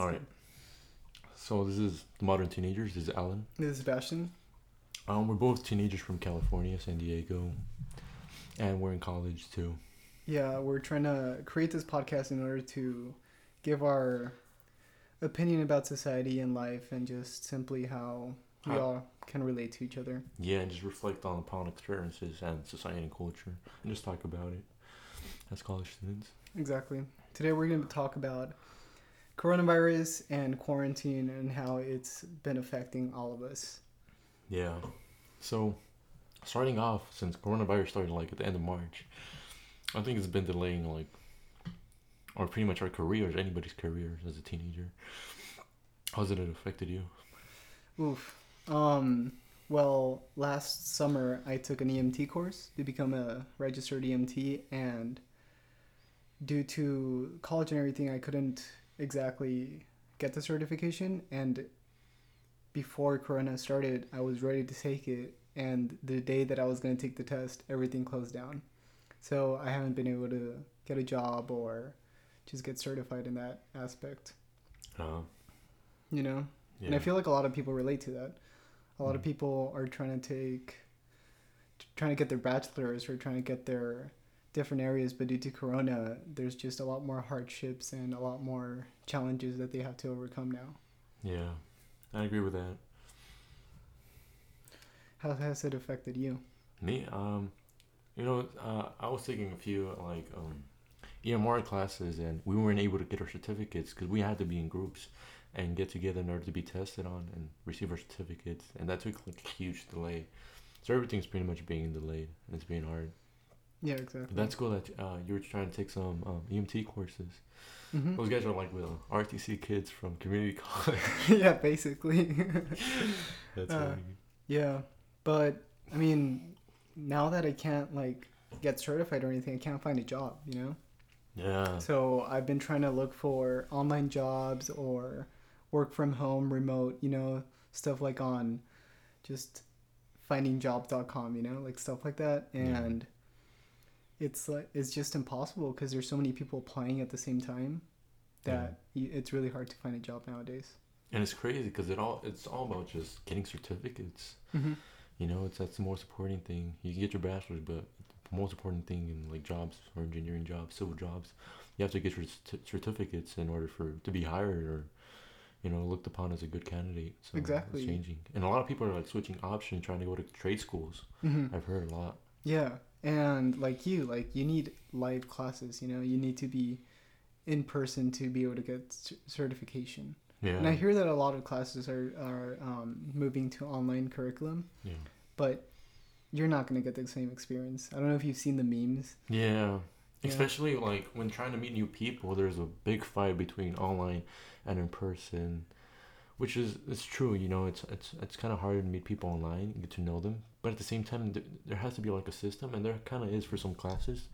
All right. So this is Modern Teenagers. This is Alan. This is Sebastian. Um, we're both teenagers from California, San Diego, and we're in college too. Yeah, we're trying to create this podcast in order to give our opinion about society and life and just simply how we How- all can relate to each other. Yeah, and just reflect on upon experiences and society and culture, and just talk about it as college students. Exactly. Today we're going to talk about coronavirus and quarantine and how it's been affecting all of us. Yeah. So, starting off, since coronavirus started like at the end of March, I think it's been delaying like, or pretty much our careers, anybody's careers as a teenager. How's it affected you? Oof. Um, well, last summer I took an EMT course to become a registered EMT, and due to college and everything, I couldn't exactly get the certification. And before Corona started, I was ready to take it, and the day that I was going to take the test, everything closed down. So I haven't been able to get a job or just get certified in that aspect, Uh, you know? yeah. And I feel like a lot of people relate to that. A lot of Mhm. people are trying to take, trying to get their bachelors or trying to get their different areas, but due to Corona, there's just a lot more hardships and a lot more challenges that they have to overcome now. yeah, I agree with that. How has it affected you? Me, um, you know, uh, I was taking a few like um, EMR classes, and we weren't able to get our certificates because we had to be in groups and get together in order to be tested on and receive our certificates, and that took like a huge delay. So everything's pretty much being delayed, and it's being hard. Yeah, exactly. But that's cool that uh, you were trying to take some um, EMT courses. Mhm. Those guys are like the RTC kids from community college. yeah, basically. that's Uh, funny. yeah, but I mean, now that I can't like get certified or anything, I can't find a job. You know. Yeah. So I've been trying to look for online jobs or work from home, remote, you know, stuff like on just findingjobs.com, you know, like stuff like that. Yeah. It's like it's just impossible because there's so many people applying at the same time that y it's really hard to find a job nowadays. And it's crazy because it all it's all about just getting certificates. Mm-hmm. You know, it's that's the most important thing. You can get your bachelor's, but the most important thing in like jobs or engineering jobs, civil jobs, you have to get your cert- certificates in order for to be hired or, you know, looked upon as a good candidate. So Exactly. It's changing, and a lot of people are like switching options, trying to go to trade schools. Mm-hmm. I've heard a lot. Yeah, and like you, like you need live classes. You know, you need to be in person to be able to get c- certification. Yeah. And I hear that a lot of classes are are um, moving to online curriculum, Yeah. but you're not gonna get the same experience. I don't know if you've seen the memes. Yeah. Yeah. Especially like when trying to meet new people, there's a big fight between online and in person, which is it's true. You know, it's it's it's kind of hard to meet people online, get to know them, but at the same time, th- there has to be like a system, and there kind of is for some classes,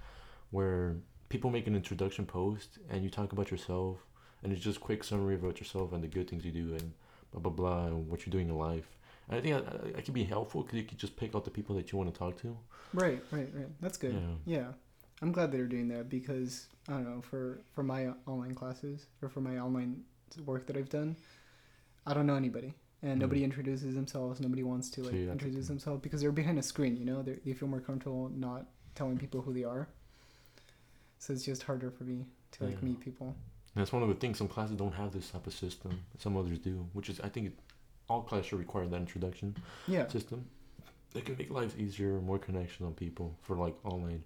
where people make an introduction post and you talk about yourself, and it's just quick summary about yourself and the good things you do and blah blah blah and what you're doing in life. And I think that, uh, that could be helpful because you could just pick out the people that you want to talk to. Right, right, right. That's good. Yeah. Yeah, I'm glad they're doing that because I don't know for for my online classes or for my online work that I've done, I don't know anybody. And Mm. nobody introduces themselves. Nobody wants to like the introduce themselves because they're behind a screen. You know, they they feel more comfortable not telling people who they are. So it's just harder for me to like Yeah. meet people. That's one of the things. Some classes don't have this type of system. Some others do, which is I think all classes should require that introduction Yeah. system. It can make life easier, more connection on people for like online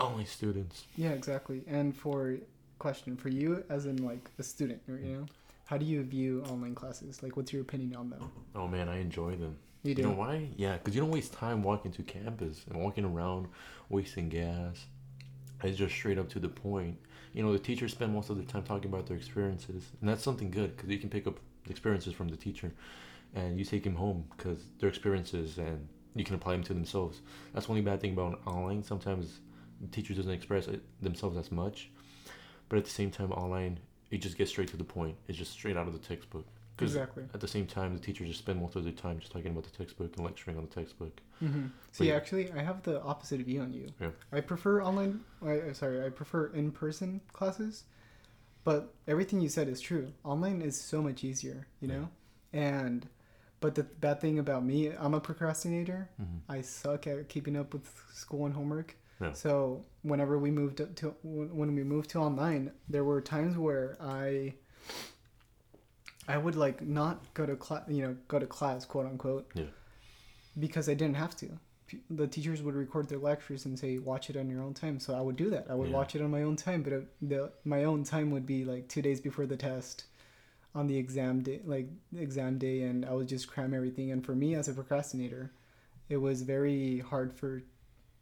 online students. Yeah, exactly. And for question for you as in like a student, you know, how do you view online classes? Like, what's your opinion on them? Oh man, I enjoy them. You do? You, know why? Yeah, because you don't waste time walking to campus and walking around, wasting gas. It's just straight up to the point. You know, the teachers spend most of their time talking about their experiences, and that's something good because you can pick up experiences from the teacher, and you take them home because their experiences and you can apply them to themselves. That's the only bad thing about online. Sometimes the teacher doesn't express it themselves as much, but at the same time, online it just gets straight to the point. It's just straight out of the textbook. Exactly. at the same time, the teachers just spend most of their time just talking about the textbook and lecturing on the textbook. Mm-hmm. See, yeah. actually, I have the opposite view on you. Yeah. I prefer online. I, sorry, I prefer in-person classes, But everything you said is true. Online is so much easier, you know? And but the bad thing about me, I'm a procrastinator. Mm-hmm. I suck at keeping up with school and homework. Yeah. So whenever we moved to when we moved to online, there were times where I I would like not go to class, you know, go to class, quote unquote, Yeah. because I didn't have to. The teachers would record their lectures and say, "Watch it on your own time." So I would do that. I would Yeah. watch it on my own time, but it, the my own time would be like two days before the test, on the exam day, like exam day, and I would just cram everything. And for me, as a procrastinator, it was very hard for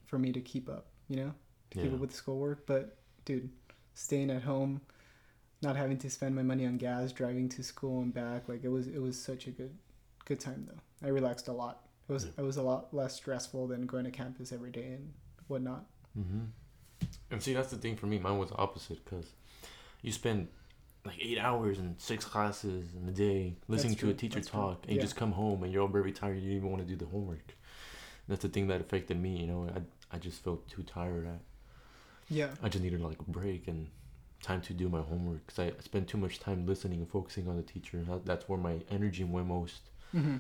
for me to keep up. You know, to keep Yeah. up with schoolwork. But dude, staying at home, not having to spend my money on gas, driving to school and back, like it was it was such a good good time though. I relaxed a lot. It was Yeah. it was a lot less stressful than going to campus every day and whatnot. Mm-hmm. And see, that's the thing for me. Mine was opposite because you spend like eight hours in six classes in a day listening to a teacher That's true. talk, and you just come home and you're all very tired. You don't even want to do the homework. That's the thing that affected me. You know, I I just felt too tired. I Yeah. I just needed like a break and time to do my homework because I spent too much time listening and focusing on the teacher. That's where my energy went most. hmm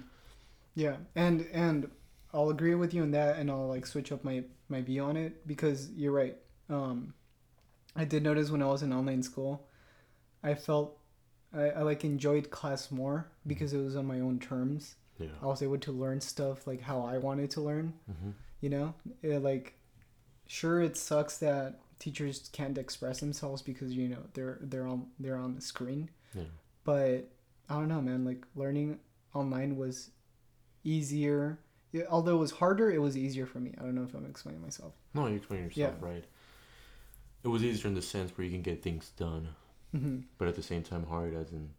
Yeah, and and I'll agree with you on that, and I'll like switch up my my view on it because you're right. Um, I did notice when I was in online school, I felt I, I like enjoyed class more because it was on my own terms. Yeah. I was able to learn stuff like how I wanted to learn. Mm-hmm. You know, it, like sure it sucks that teachers can't express themselves because you know they're they're on they're on the screen Yeah. but I don't know, man. Like learning online was easier. Yeah, although it was harder, it was easier for me. I don't know if I'm explaining myself. No, you explain yourself right. It was easier in the sense where you can get things done, hmm but at the same time hard as in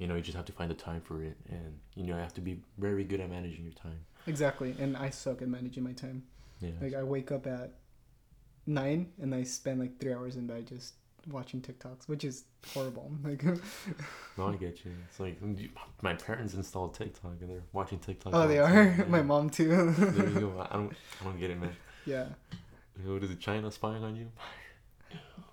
you know you just have to find the time for it and you know you have to be very good at managing your time Exactly, and I suck at managing my time. yeah Like I wake up at nine and I spend like three hours in bed just watching TikToks, which is horrible. Like, no i get you it's like my parents installed tiktok and they're watching tiktok oh, they are. Yeah. my mom too. there you go i don't i don't get it man yeah, what is it china spying on you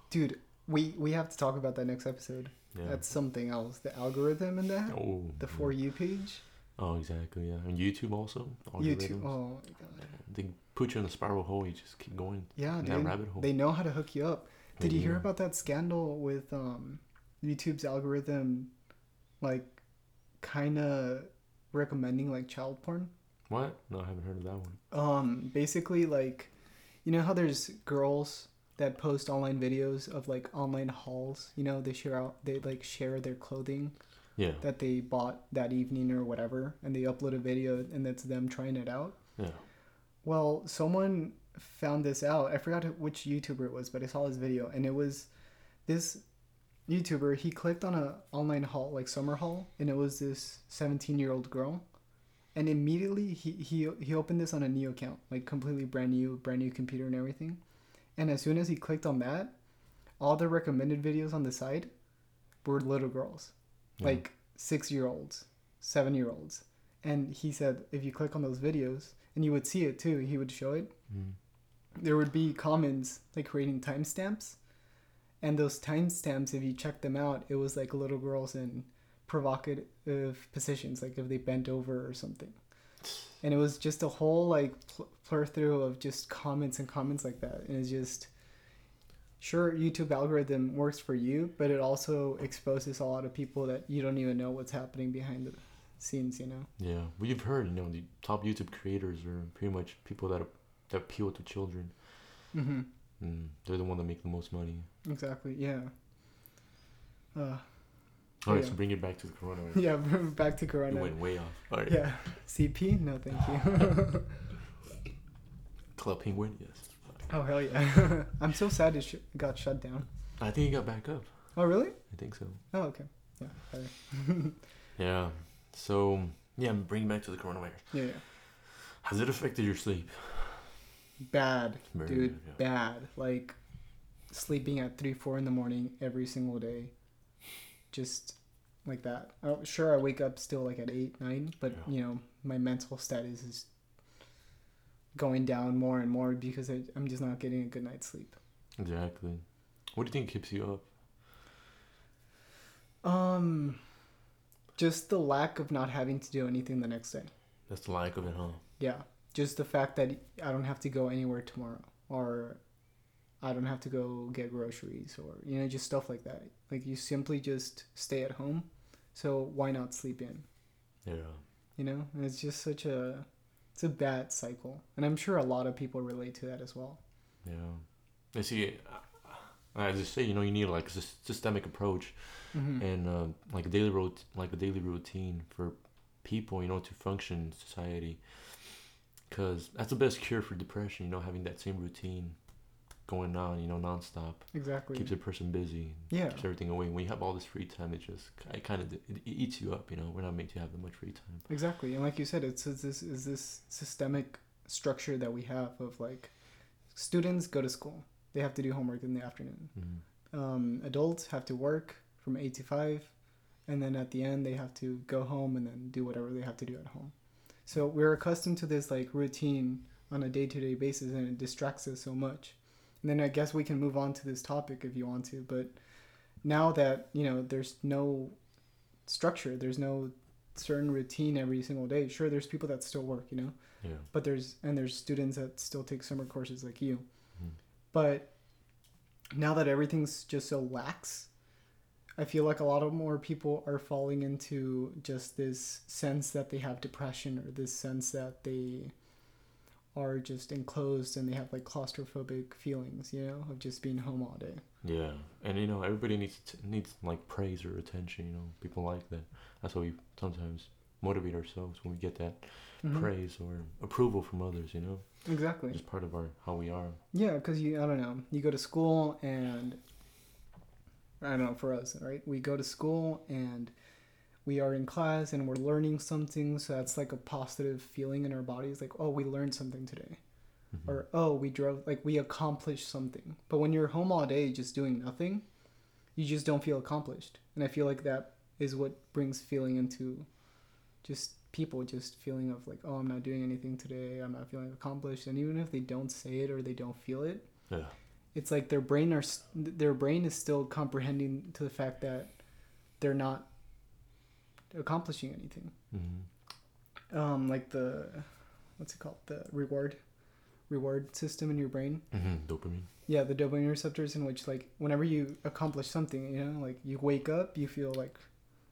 dude, we we have to talk about that next episode. Yeah That's something else. The algorithm in that, oh the yeah. for you page, oh exactly yeah and youtube also YouTube. Oh my god. they put you in a spiral hole you just keep going Yeah, dude. that rabbit hole They know how to hook you up. Did you hear about that scandal with um, YouTube's algorithm, like, kind of recommending like child porn? what no i haven't heard of that one Um, basically, like, you know how there's girls that post online videos of like online hauls. You know, they share out, they like share their clothing yeah that they bought that evening or whatever, and they upload a video, and that's them trying it out. yeah Well, someone found this out. I forgot which YouTuber it was, but I saw his video, and it was this YouTuber. He clicked on a online haul, like summer haul, and it was this seventeen year old girl, and immediately he he he opened this on a new account, like completely brand new, brand new computer and everything, and as soon as he clicked on that, all the recommended videos on the side were little girls, Yeah. like six year olds, seven year olds, and he said if you click on those videos and you would see it too, he would show it. Mm. There would be comments like creating timestamps, and those timestamps, if you check them out, it was like little girls in provocative positions, like if they bent over or something. And it was just a whole like pl- plethora of just comments and comments like that, and it's just sure YouTube algorithm works for you, but it also exposes a lot of people that you don't even know what's happening behind the scenes. You know. Yeah, well, you've heard, you know, the top YouTube creators are pretty much people that that appeal to children. Mm-hmm. Mm, they're the one that make the most money. Exactly. Yeah. Uh, Right, Yeah. so bring it back to the coronavirus. yeah. Back to You Corona. went way off. All right. Yeah. CP? No, thank you. Club Penguin, yes. oh hell yeah! I'm so sad it sh- got shut down. I think it got back up. Oh really? I think so. Oh okay. Yeah. Yeah. So yeah, bring it back to the coronavirus. Yeah. yeah. Has it affected your sleep? Bad, Very dude. bad, yeah. Bad. Like sleeping at three, four in the morning every single day. Just like that. Oh, sure, I wake up still like at eight, nine, but Yeah. you know my mental status is going down more and more because I, I'm just not getting a good night's sleep. Exactly. What do you think keeps you up? Um, just the lack of not having to do anything the next day. That's the lack of it, huh? Yeah, just the fact that I don't have to go anywhere tomorrow, or I don't have to go get groceries, or you know, just stuff like that. Like you simply just stay at home. So why not sleep in? Yeah. You know, and it's just such a it's a bad cycle, and I'm sure a lot of people relate to that as well. Yeah. I see. I just say, you know, you need like a systemic approach Mm-hmm. and uh, like a daily rot- like a daily routine for people, you know, to function in society. Cause that's the best cure for depression. You know, having that same routine going on, you know, nonstop Exactly. keeps a person busy. yeah. Keeps everything away. When you have all this free time, it just it kind of it eats you up. You know, we're not made to have that much free time. Exactly, and like you said, it's, it's this is this systemic structure that we have of like students go to school, they have to do homework in the afternoon. Mm-hmm. Um, adults have to work from eight to five, and then at the end they have to go home and then do whatever they have to do at home. So we're accustomed to this like routine on a day to day basis, and it distracts us so much. And then I guess we can move on to this topic if you want to, but now that you know there's no structure, there's no certain routine every single day. Sure, there's people that still work, you know, Yeah. but there's and there's students that still take summer courses like you. Mhm. But now that everything's just so lax, I feel like a lot of more people are falling into just this sense that they have depression or this sense that they are just enclosed and they have like claustrophobic feelings, you know, of just being home all day. Yeah, and you know everybody needs to, needs like praise or attention. You know, people like that. That's why we sometimes motivate ourselves when we get that Mhm. praise or approval from others. You know, Exactly. just part of our how we are. Yeah, because you, I don't know, you go to school and I don't know, for us, right? We go to school and we are in class and we're learning something, so that's like a positive feeling in our bodies, like, oh, we learned something today. Mhm. Or, oh, we drove, like, we accomplished something. But when you're home all day just doing nothing, you just don't feel accomplished. And I feel like that is what brings feeling into just people just feeling of like, oh, I'm not doing anything today, I'm not feeling accomplished. And even if they don't say it or they don't feel it, yeah, it's like their brain are their brain is still comprehending to the fact that they're not accomplishing anything. hmm Um, like the what's it called the reward reward system in your brain. hmm dopamine. Yeah, the dopamine receptors in which like whenever you accomplish something, you know, like you wake up, you feel like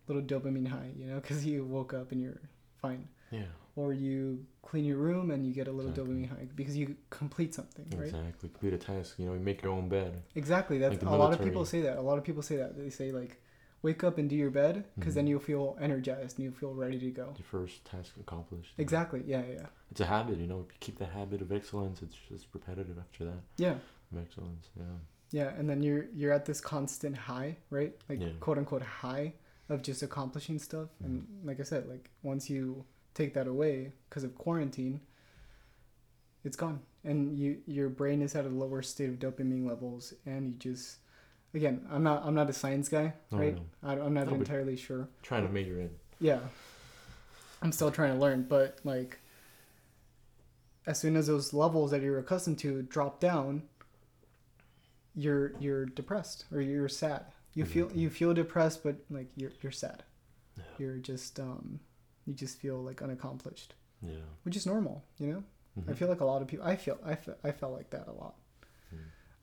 a little dopamine high, you know, because you woke up and you're fine. Yeah, Or you clean your room and you get a little Exactly. dopamine high because you complete something, right? exactly. Complete a task. You know, you make your own bed. Exactly. That's Like a lot of people say that. A lot of people say that. They say like, wake up and do your bed because then Mhm. you'll feel energized and you'll feel ready to go. Your first task accomplished. Exactly. Yeah. Yeah. It's a habit. You know, if you keep the habit of excellence, it's just repetitive after that. Yeah. Of excellence. Yeah. Yeah. And then you're you're at this constant high, right? Like Yeah. quote unquote high of just accomplishing stuff. And like I said, like once you take that away because of quarantine, it's gone, and you your brain is at a lower state of dopamine levels, and you just again, I'm not I'm not a science guy, No, right? no. I, I'm not No, but- entirely sure. Trying to major in. yeah i'm still trying to learn but like as soon as those levels that you're accustomed to drop down you're you're depressed or you're sad you feel you feel depressed but like you're you're sad Yeah. you're just um you just feel like unaccomplished Yeah. which is normal you know i Mhm. feel like a lot of people i feel i, fe- I felt like that a lot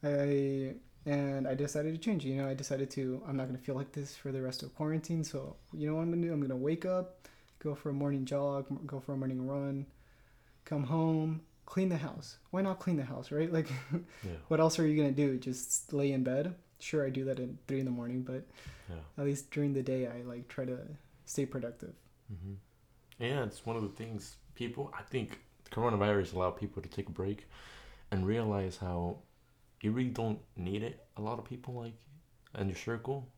i and i decided to change you know i decided to i'm not going to feel like this for the rest of quarantine so you know what i'm going to do? I'm going to wake up go for a morning jog go for a morning run come home clean the house. Why not clean the house right? Like Yeah. what else are you going to do? Just lay in bed? Sure i do that at three in the morning but Yeah. at least during the day i like try to stay productive. Hmm Yeah, it's one of the things people. I think coronavirus allowed people to take a break and realize how you really don't need it. A lot of people like in your circle.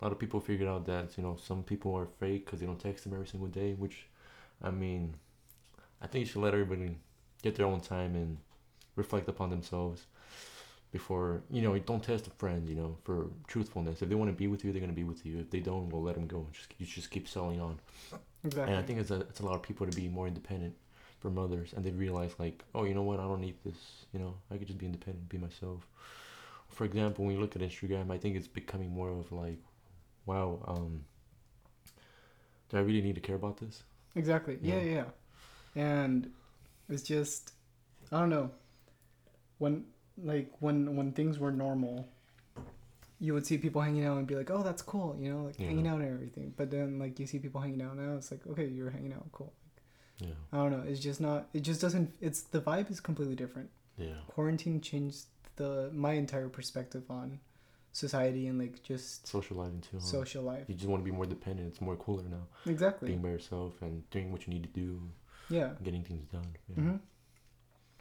A lot of people figured out that you know some people are fake because they don't text them every single day. Which, I mean, I think you should let everybody get their own time and reflect upon themselves before you know. Don't test a friend, you know, for truthfulness. If they want to be with you, they're gonna be with you. If they don't, well, let them go. Just you just keep selling on. exactly And I think it's a it's a lot of people to be more independent from others, and they realize like, oh, you know what? I don't need this. You know, I could just be independent, be myself. For example, when you look at Instagram, I think it's becoming more of like wow, um, do I really need to care about this? Exactly. Yeah, Yeah. yeah. And it's just I don't know. When like when when things were normal, you would see people hanging out and be like, "Oh, that's cool," you know, like Yeah. hanging out and everything. But then like you see people hanging out now, it's like, "Okay, you're hanging out, cool." Yeah, I don't know. It's just not. It just doesn't. It's the vibe is completely different. yeah, Quarantine changed the my entire perspective on society and like just socializing too. Huh? social life. you just want to be more dependent. It's more cooler now, Exactly. being by yourself and doing what you need to do, Yeah. getting things done. Yeah. hmm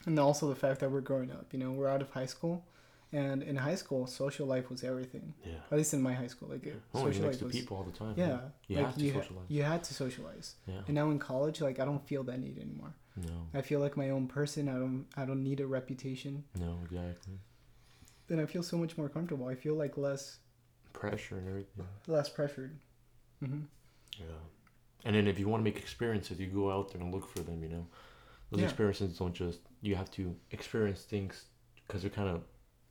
And also the fact that we're growing up. You know, we're out of high school, and in high school, social life was everything. Yeah. At least in my high school, like it, Oh, social next life to was. people all the time. Yeah, You like have to you, ha- socialize. you had to socialize. Yeah. And now in college, like I don't feel that need anymore. No. I feel like my own person. I don't. I don't need a reputation. No, exactly. Then I feel so much more comfortable. I feel like less Pressure and everything. less pressured. hmm Yeah. And then if you want to make experiences, you go out there and look for them. You know, those Yeah. experiences don't just you have to experience things because you're kind of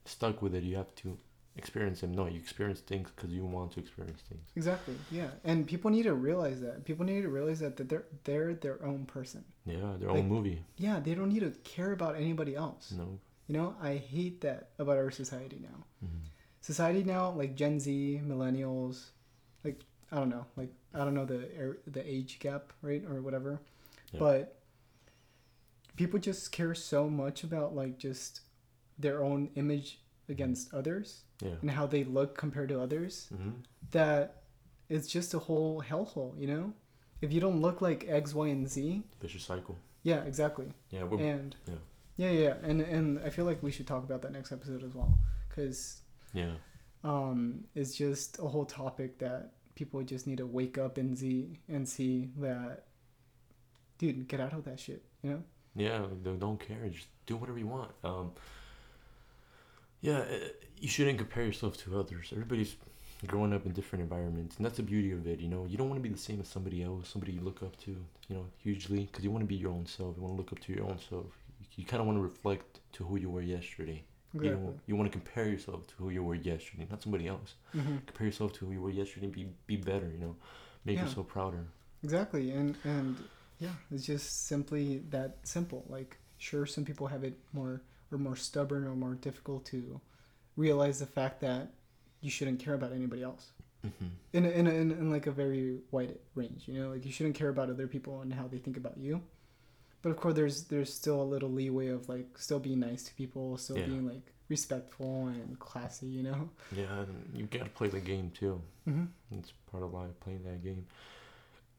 stuck with it. You have to experience them. No, you experience things because you want to experience things. Exactly. Yeah. And people need to realize that. People need to realize that, that they're they're their own person. Yeah, their Like- own movie. Yeah. They don't need to care about anybody else. No. You know, I hate that about our society now. Mhm. Society now, like Gen Z, millennials, like I don't know, like I don't know the er- the age gap, right, or whatever, Yeah. but people just care so much about like just their own image against others Yeah. and how they look compared to others hmm that it's just a whole hellhole, you know. If you don't look like X, Y, and Z, Vicious cycle. yeah, exactly. Yeah. And yeah. yeah, yeah, and and I feel like we should talk about that next episode as well, because yeah. um, it's just a whole topic that people just need to wake up and see and see that, dude, get out of that shit, you know? Yeah, they don't care. Just do whatever you want. Um, yeah, uh, you shouldn't compare yourself to others. Everybody's growing up in different environments, and that's the beauty of it. You know, you don't want to be the same as somebody else, somebody you look up to. You know, hugely, because you want to be your own self. You want to look up to your own self. You, you kind of want to reflect to who you were yesterday. Exactly. You know, you want to compare yourself to who you were yesterday, not somebody else. hmm Compare yourself to who you were yesterday. Be be better. You know, make Yeah. yourself prouder. Exactly, and and yeah, it's just simply that simple. Like, sure, some people have it more or more stubborn or more difficult to realize the fact that you shouldn't care about anybody else hmm in a, in, a, in in like a very wide range. You know, like you shouldn't care about other people and how they think about you. But of course, there's there's still a little leeway of like still being nice to people, still Yeah. being like respectful and classy. You know. Yeah, you gotta play the game too. hmm It's part of life, playing that game.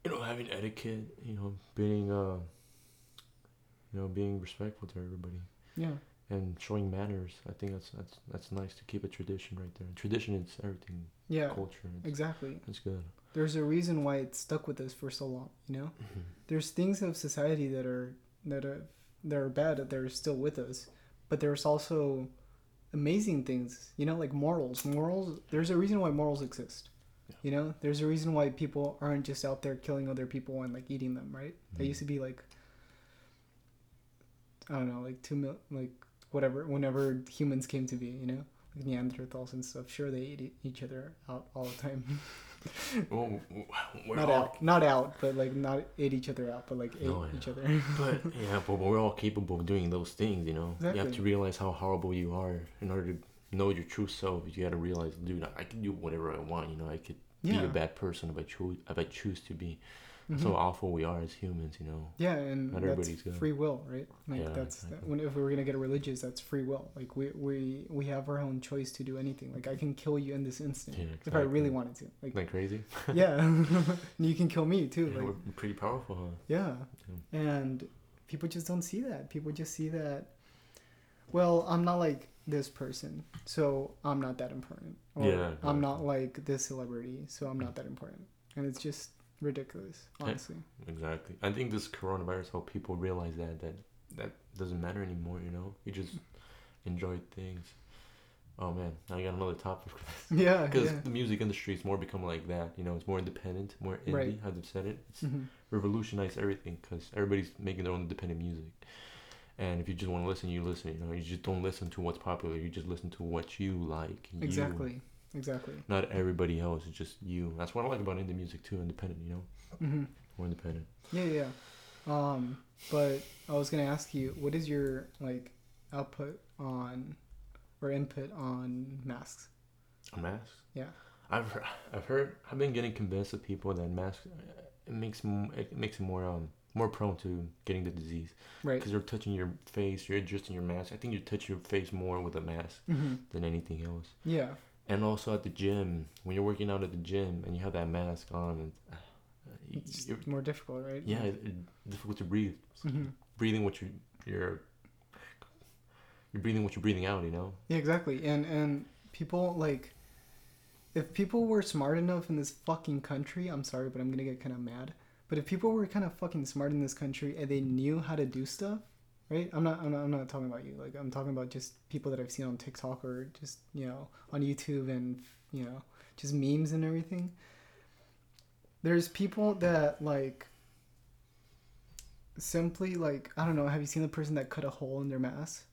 You know, having etiquette. You know, being uh, you know, being respectful to everybody Yeah. And showing manners. I think that's that's that's nice to keep a tradition right there. Tradition is everything. Yeah. Culture. It's, Exactly. That's good. There's a reason why it's stuck with us for so long. You know. there's things of society that are that are that are bad that are still with us but there's also amazing things you know like morals morals there's a reason why morals exist Yeah. you know there's a reason why people aren't just out there killing other people and like eating them right there Mhm. used to be like i don't know like two mil like whatever whenever humans came to be you know like neanderthals and stuff sure they ate each other out all the time Well, not all, out not out but like not ate each other out but like ate No, yeah. each other but yeah, but we're all capable of doing those things. You know, Exactly. you have to realize how horrible you are in order to know your true self. You got to realize, dude, I can do whatever I want. You know, I could be a bad person if I choose. If I choose to be. So mm-hmm. awful we are as humans. You know. Yeah, and Not that's free will, right? Like Yeah, that's exactly. when if we we're gonna get religious, that's free will. Like we we we have our own choice to do anything. Like I can kill you in this instant Yeah, if I really wanted to. Like Isn't crazy? yeah, and you can kill me too. Yeah, Like we're pretty powerful, huh? yeah, and people just don't see that. People just see that. Well, I'm not like this person, so I'm not that important. Or Yeah, I'm not like this celebrity, so I'm not that important. And it's just ridiculous, Yeah. honestly. Exactly. I think this coronavirus helped people realize that that that doesn't matter anymore. You know, you just enjoy things. Oh man, now I got another topic. Yeah, Because yeah. the music industry is more become like that. You know, it's more independent, more indie. Right. How they've said it. It's Mhm. revolutionized everything because everybody's making their own independent music. And if you just want to listen, you listen. You know, you just don't listen to what's popular. You just listen to what you like. you. Exactly. Not everybody else. It's just you. That's what I like about indie music too. Independent, you know, Mm-hmm. more independent. Yeah, yeah. Um, but I was gonna ask you, what is your like output on or input on masks? On masks. Yeah. I've heard, I've heard I've been getting convinced of people that masks it makes it makes it more um more prone to getting the disease Right. because you're touching your face, you're adjusting your mask. I think you touch your face more with a mask hmm than anything else. Yeah. And also at the gym, when you're working out at the gym and you have that mask on, and uh, It's more difficult, right? yeah, it, it, difficult to breathe. hmm Breathing what you you're you're breathing what you're breathing out. You know. Yeah, exactly. And and people like, if people were smart enough in this fucking country, I'm sorry, but I'm gonna get kind of mad. But if people were kind of fucking smart in this country and they knew how to do stuff, right? I'm not, I'm not, I'm not talking about you. Like I'm talking about just people that I've seen on TikTok or just you know on YouTube and you know just memes and everything. There's people that like simply like I don't know. Have you seen the person that cut a hole in their mask?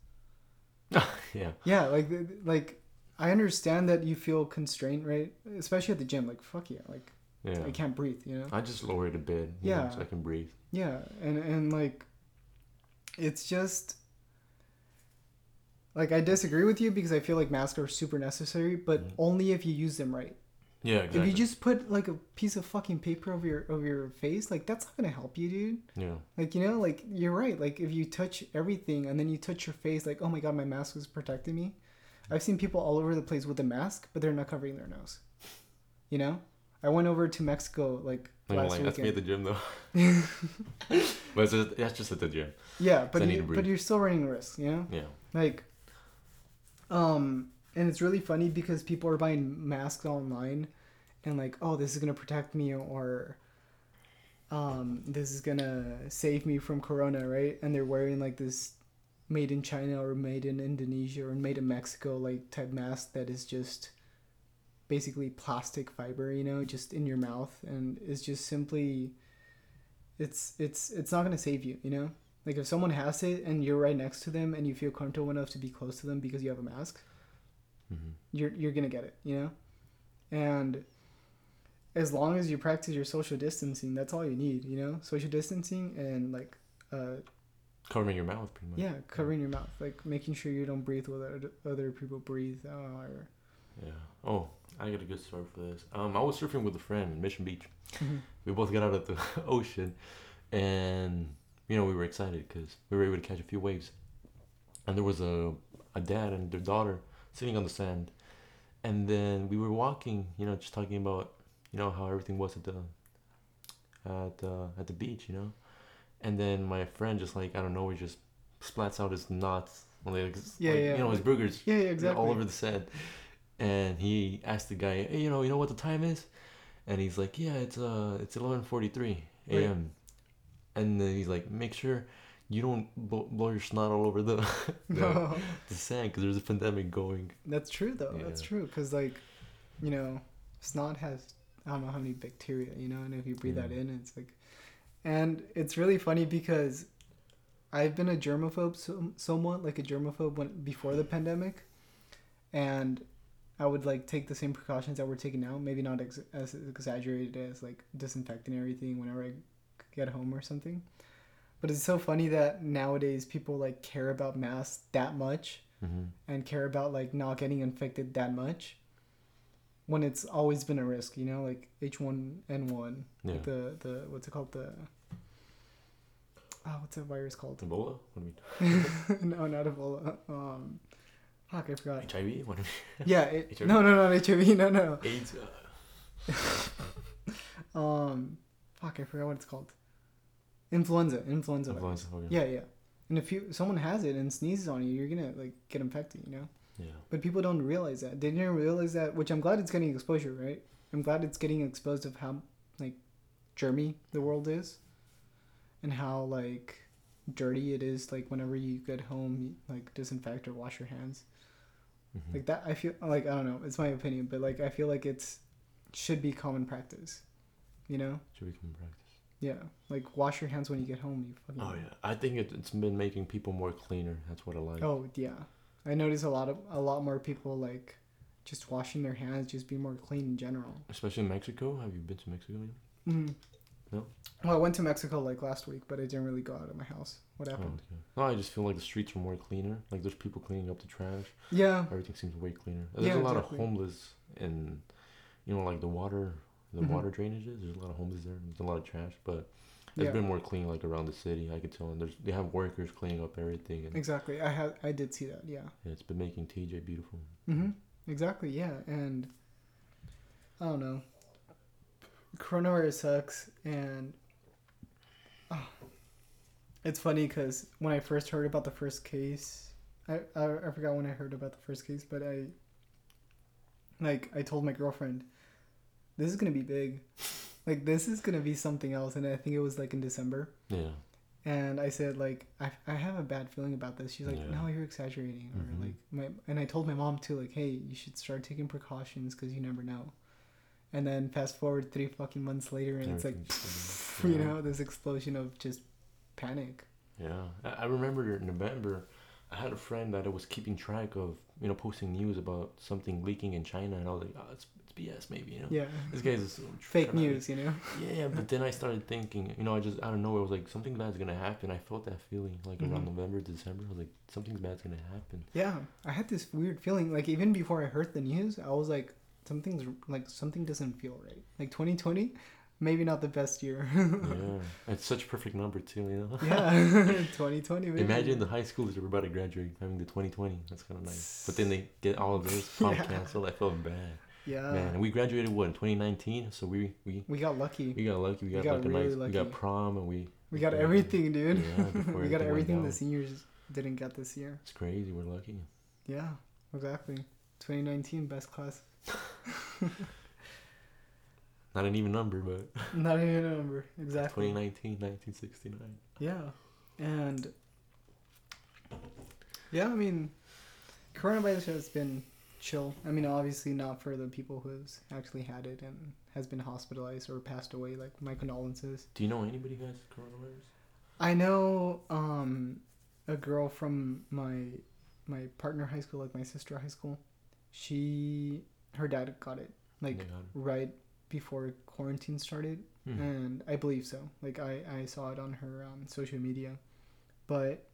yeah. Yeah, like like I understand that you feel constrained, right? Especially at the gym. Like fuck yeah, like Yeah. I can't breathe, you know? I just lower it a bit. you know, Yeah. so I can breathe. Yeah, and and like it's just like I disagree with you because I feel like masks are super necessary, but Mhm. only if you use them right. Yeah. Exactly. If you just put like a piece of fucking paper over your over your face, like that's not gonna help you, dude. yeah. Like you know, like you're right. Like if you touch everything and then you touch your face, like oh my god, my mask was protecting me. I've seen people all over the place with a mask, but they're not covering their nose. You know, I went over to Mexico like Last like, that's me at the gym though. but it's just, that's just at the gym. Yeah, but you, but you're still running a risk. You know, Yeah. like, um, and it's really funny because people are buying masks online, and like, oh, this is gonna protect me, or um, this is gonna save me from corona, right? And they're wearing like this made in China or made in Indonesia or made in Mexico like type mask that is just basically plastic fiber, you know, just in your mouth and it's just simply it's it's it's not gonna save you, you know? Like if someone has it and you're right next to them and you feel comfortable enough to be close to them because you have a mask, hmm you're you're gonna get it, you know? And as long as you practice your social distancing, that's all you need, you know? Social distancing and like uh Covering your mouth, pretty much. yeah, covering your mouth, like making sure you don't breathe other- other people breathe uh, or Yeah. Oh, I got a good story for this. Um, I was surfing with a friend in Mission Beach. We both got out of the ocean, and you know we were excited because we were able to catch a few waves. And there was a a dad and their daughter sitting on the sand, and then we were walking. You know, just talking about you know how everything was at the at uh, at the beach. You know, and then my friend just like I don't know, he just splats out his nuts. Like, Yeah, like, yeah, You know, his burgers yeah, yeah, exactly. all over the sand. And he asked the guy, "Hey, you know, you know what the time is?" And he's like, "Yeah, it's uh, it's eleven forty three Right. a.m." And then he's like, "Make sure you don't blow, blow your snot all over the the, the sand because there's a pandemic going." that's true though. That's true because like, you know, snot has I don't know how many bacteria, you know, and if you breathe that in, it's like, and it's really funny because I've been a germaphobe so, somewhat, like a germaphobe when before the pandemic, and I would like take the same precautions that we're taking now, maybe not ex- as exaggerated as like disinfecting everything whenever I get home or something. But it's so funny that nowadays people like care about masks that much Mm-hmm. and care about like not getting infected that much when it's always been a risk, you know, like H1N1, Yeah. like the the what's it called the oh what's that virus called? Ebola? What do you mean? no, not Ebola. Um, fuck, I forgot. HIV? What Yeah, it, HIV? no, no, no, HIV, no, no. AIDS? Uh, Um, fuck, I forgot what it's called. Influenza, influenza. influenza. Okay. Yeah, yeah. And if you someone has it and sneezes on you, you're gonna like get infected, you know. Yeah. But people don't realize that. They didn't realize that, which I'm glad it's getting exposure, right? I'm glad it's getting exposed of how like germy the world is, and how like dirty it is. Like whenever you get home, you, like disinfect or wash your hands. Mhm. Like that, I feel like I don't know. It's my opinion, but like I feel like it's should be common practice. You know? Should we come practice? Yeah. Like wash your hands when you get home. You fucking. Oh yeah, I think it, it's been making people more cleaner. That's what I like. Oh yeah, I notice a lot of a lot more people like just washing their hands, just be more clean in general. Especially in Mexico. Have you been to Mexico? yet? Mm. No? Well, I went to Mexico like last week, but I didn't really go out of my house. What Oh, happened? okay. No, I just feel like the streets are more cleaner. Like there's people cleaning up the trash. Yeah. Everything seems way cleaner. There's Yeah, a lot exactly. of homeless and you know like the water, the Mhm. water drainages. There's a lot of homeless there. There's a lot of trash, but it's Yeah. been more clean like around the city. I could tell. And there's they have workers cleaning up everything, and Exactly. I had I did see that. Yeah. it's been making TJ beautiful. Mm-hmm. Exactly. Yeah. And I don't know. Coronavirus sucks, and oh, it's funny because when I first heard about the first case, I, I I forgot when I heard about the first case, but I like I told my girlfriend, this is gonna be big, like this is gonna be something else, and I think it was like in December. Yeah. And I said like I, I have a bad feeling about this. She's like, Yeah. no, you're exaggerating, or Mhm. like my and I told my mom too, like, hey, you should start taking precautions because you never know. And then fast forward three fucking months later, and it's like, Everything's you know, this explosion of just panic. Yeah, I, remember in November, I had a friend that I was keeping track of you know posting news about something leaking in China, and I was like, oh, it's, it's BS maybe, you know. Yeah, This guy's fake news, you know. Yeah, yeah, but then I started thinking, you know, I just I don't know, it was like something bad's gonna happen. I felt that feeling like around Mhm. November, December. I was like, something bad's gonna happen. Yeah, I had this weird feeling. Like even before I heard the news, I was like, something's like something doesn't feel right. Like 2020, maybe not the best year. yeah, it's such a perfect number too, you know. yeah, 2020. Baby. Imagine the high schoolers were about to graduate having the 2020. That's kind of nice. But then they get all of theirs prom Yeah. canceled. I felt bad. Yeah. Man, we graduated what in 2019, so we we We got lucky. we got lucky. We got, got like a really nice. We got prom and we. We got everything, dude. Yeah, we got everything the seniors didn't get this year. It's crazy. We're lucky. Yeah, exactly. 2019 best class. Not an even number, but Not even a number. Exactly. 2019, 1969. Yeah. And yeah, I mean coronavirus has been chill. I mean obviously not for the people who's actually had it and has been hospitalized or passed away, like my condolences. Do you know anybody who has coronavirus? I know um a girl from my my partner high school, like my sister high school. She her dad got it like They right before quarantine started, Hmm. and I believe so. Like I I saw it on her um, social media, but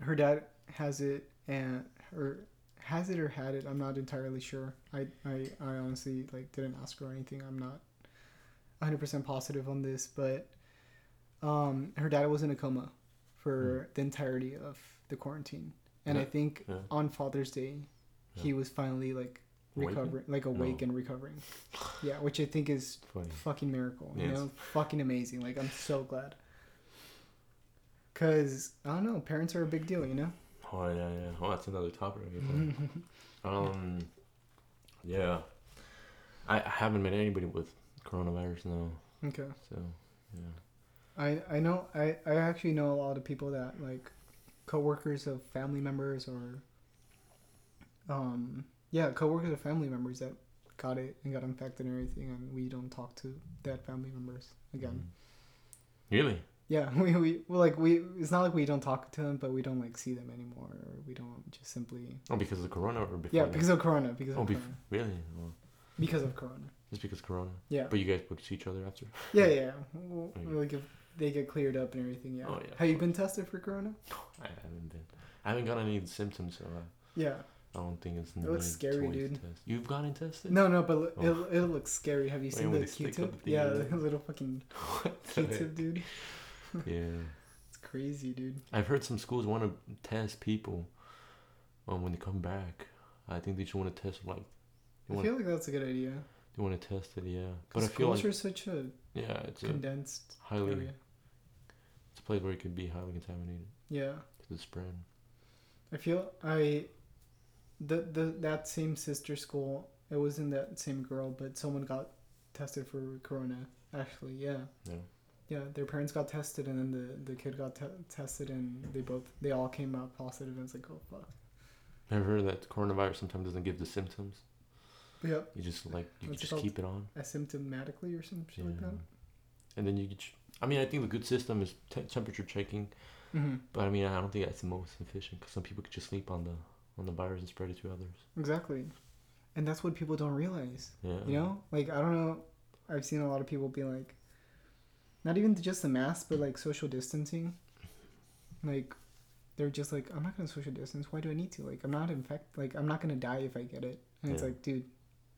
her dad has it and her has it or had it. I'm not entirely sure. I I, I honestly like didn't ask her anything. I'm not 100% positive on this, but um her dad was in a coma for the entirety of the quarantine. And I think yeah. on Father's Day he was finally like Recovering like awake No. and recovering. Yeah, which I think is Funny. fucking miracle. You Yes. know, fucking amazing. Like I'm so glad. Cause I don't know, parents are a big deal. You know. Oh yeah, yeah. Oh, that's another topic. I um, yeah. I I haven't met anybody with coronavirus now, okay. so yeah. I I know I I actually know a lot of people that like coworkers of family members or um yeah coworkers of family members that got it and got infected and everything and we don't talk to that family members again. Mm. Really? Yeah, we we well, like we it's not like we don't talk to them, but we don't like see them anymore, or we don't just simply Oh, because of corona or before? yeah that? because of Corona because of Oh, bef- Corona really? Oh, because of Corona. just because corona. Yeah, But you guys would see each other after? yeah, yeah. Well, like if they get cleared up and everything. Yeah. Oh, yeah, Have you been tested for Corona? I haven't been. I haven't got any symptoms, so I, Yeah. I don't think it's. looks needed scary, dude. Test. You've gotten tested? No, no, but Oh. it'll it'll look scary. Have you seen when the Q-tip? the, Yeah, the little fucking the? Q-tip, dude. Yeah. It's crazy, dude. I've heard some schools want to test people um, when they come back. I think they just want to test like I want feel like that's a good idea. they want to test it, yeah. But I feel like such a yeah, it's a condensed highly area. it's a place where it could be highly contaminated Yeah. because it's spread. I feel I the the that same sister school. It wasn't that same girl, but someone got tested for corona. Actually, yeah, Yeah. yeah. Their parents got tested, and then the the kid got te- tested, and they both they all came out positive. And it's like, oh fuck. I've heard that coronavirus sometimes doesn't give the symptoms. Yep. You just like you What's just keep it on. Asymptomatically or some shit like that. And then you get. I mean, I think the good system is te- temperature checking, Mm-hmm. but I mean, I don't think that's the most efficient because some people could just sleep on the on the virus and spread it to others. Exactly. and that's what people don't realize. Yeah. You know, like I don't know. I've seen a lot of people be like, not even just the mask, but like social distancing. Like, they're just like, I'm not gonna social distance. Why do I need to? Like, I'm not infect. Like, I'm not gonna die if I get it. And it's like, dude,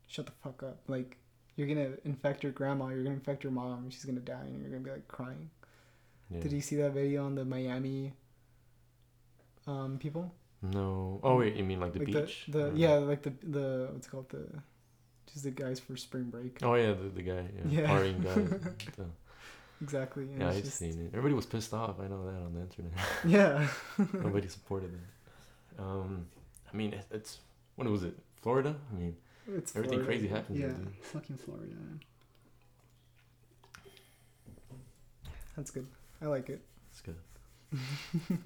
shut the fuck up. Like, you're gonna infect your grandma. You're gonna infect your mom. She's gonna die, and you're gonna be like crying. Yeah. Did you see that video on the Miami? Um, people No. Oh wait, you mean like the like beach? the, the yeah like the the what's it called the just the guys for spring break. Oh yeah, the, the guy. Yeah. Yeah. Partying guy. The- Exactly. and yeah, I've just- seen it. Everybody was pissed off. I know that on the internet. Yeah. Nobody supported it. Um, I mean, it- it's when was it? Florida. I mean, It's Everything Florida. crazy happens Yeah, there, fucking Florida. That's good. I like it. it's good.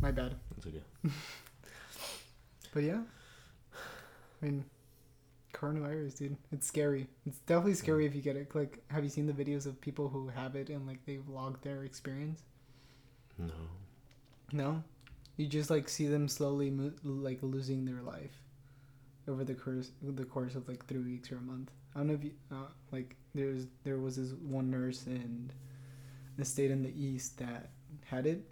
My bad. It's okay. But yeah. I mean, coronavirus, dude. It's scary. It's definitely scary if you get it. Like, have you seen the videos of people who have it and like they vlog their experience? No. No, you just like see them slowly mo- like losing their life over the course the course of like three weeks or a month. I don't know if you uh, like there's there was this one nurse in the state in the east that had it,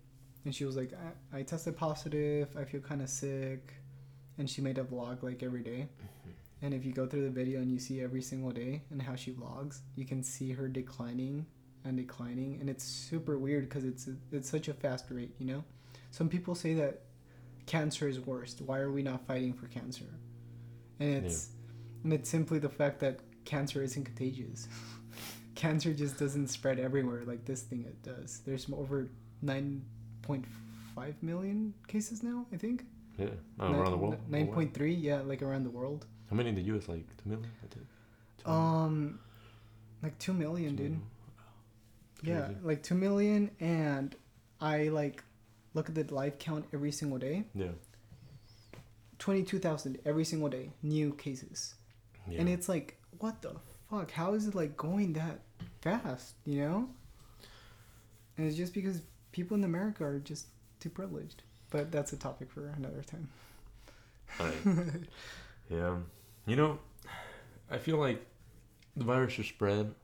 and she was like, I, I tested positive. I feel kind of sick, and she made a vlog like every day. Mm-hmm. And if you go through the video and you see every single day and how she vlogs, you can see her declining and declining, and it's super weird because it's it's such a fast rate, you know. Some people say that cancer is worst. Why are we not fighting for cancer? And it's and it's simply the fact that cancer isn't contagious. cancer just doesn't spread everywhere like this thing it does. There's over nine point five million cases now, I think. Yeah. Oh, around the world. Nine Worldwide? point three, yeah, like around the world. How many in the U.S. Like two million. I think. Two Um, like two million, two dude. million. Yeah, like two million, and I like look at the live count every single day. Yeah. Twenty-two thousand every single day, new cases, Yeah. and it's like, what the fuck? How is it like going that fast? You know? And it's just because people in America are just too privileged. But that's a topic for another time. Yeah. You know, I feel like the virus should spread,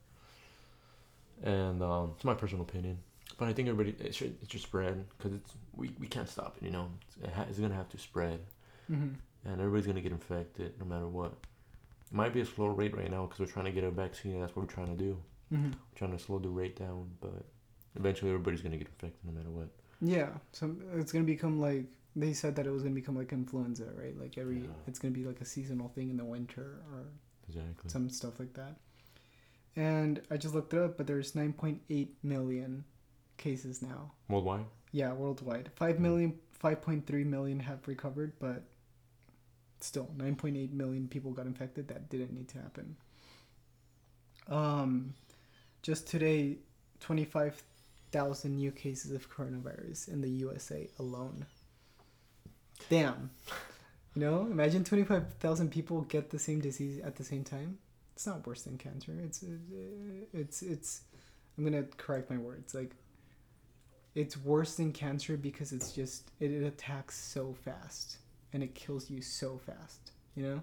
and um, it's my personal opinion. But I think everybody it should it should spread because it's we, we can't stop it. You know, it's, it ha- it's gonna have to spread, hmm and everybody's gonna get infected no matter what. It might be a slow rate right now because we're trying to get a vaccine. And that's what we're trying to do. hmm We're trying to slow the rate down, but eventually everybody's gonna get infected no matter what. Yeah, so it's gonna become like they said that it was gonna become like influenza, right? Like every Yeah. it's gonna be like a seasonal thing in the winter or Exactly. some stuff like that. And I just looked it up, but there's 9.8 million cases now. Worldwide. Yeah, worldwide. 5 million, 5.3 million have recovered, but still 9.8 million people got infected. That didn't need to happen. Um, just today, 25,000 new cases of coronavirus in the USA alone. Damn. You know, imagine 25,000 people get the same disease at the same time. It's not worse than cancer. It's it's it's I'm to correct my words. Like it's worse than cancer because it's just it, it attacks so fast and it kills you so fast, you know?